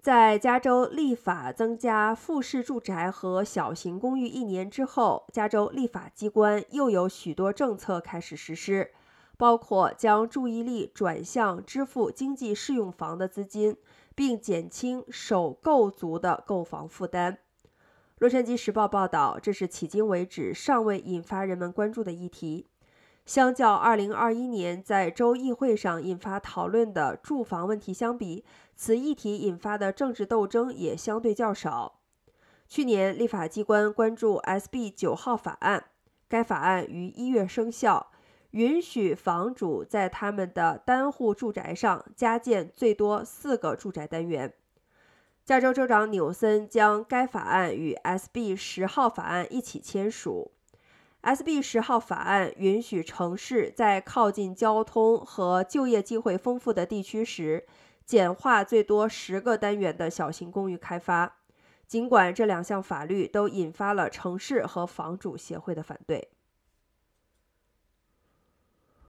在加州立法增加复式住宅和小型公寓一年之后，加州立法机关又有许多政策开始实施，包括将注意力转向支付经济适用房的资金，并减轻首购族的购房负担。洛杉矶时报报道，这是迄今为止尚未引发人们关注的议题。相较2021年在州议会上引发讨论的住房问题相比，此议题引发的政治斗争也相对较少。去年，立法机关关注 SB 九号法案，该法案于一月生效，允许房主在他们的单户住宅上加建最多四个住宅单元。加州州长纽森将该法案与 SB 十号法案一起签署。SB 十号法案允许城市在靠近交通和就业机会丰富的地区时，简化最多十个单元的小型公寓开发。尽管这两项法律都引发了城市和房主协会的反对。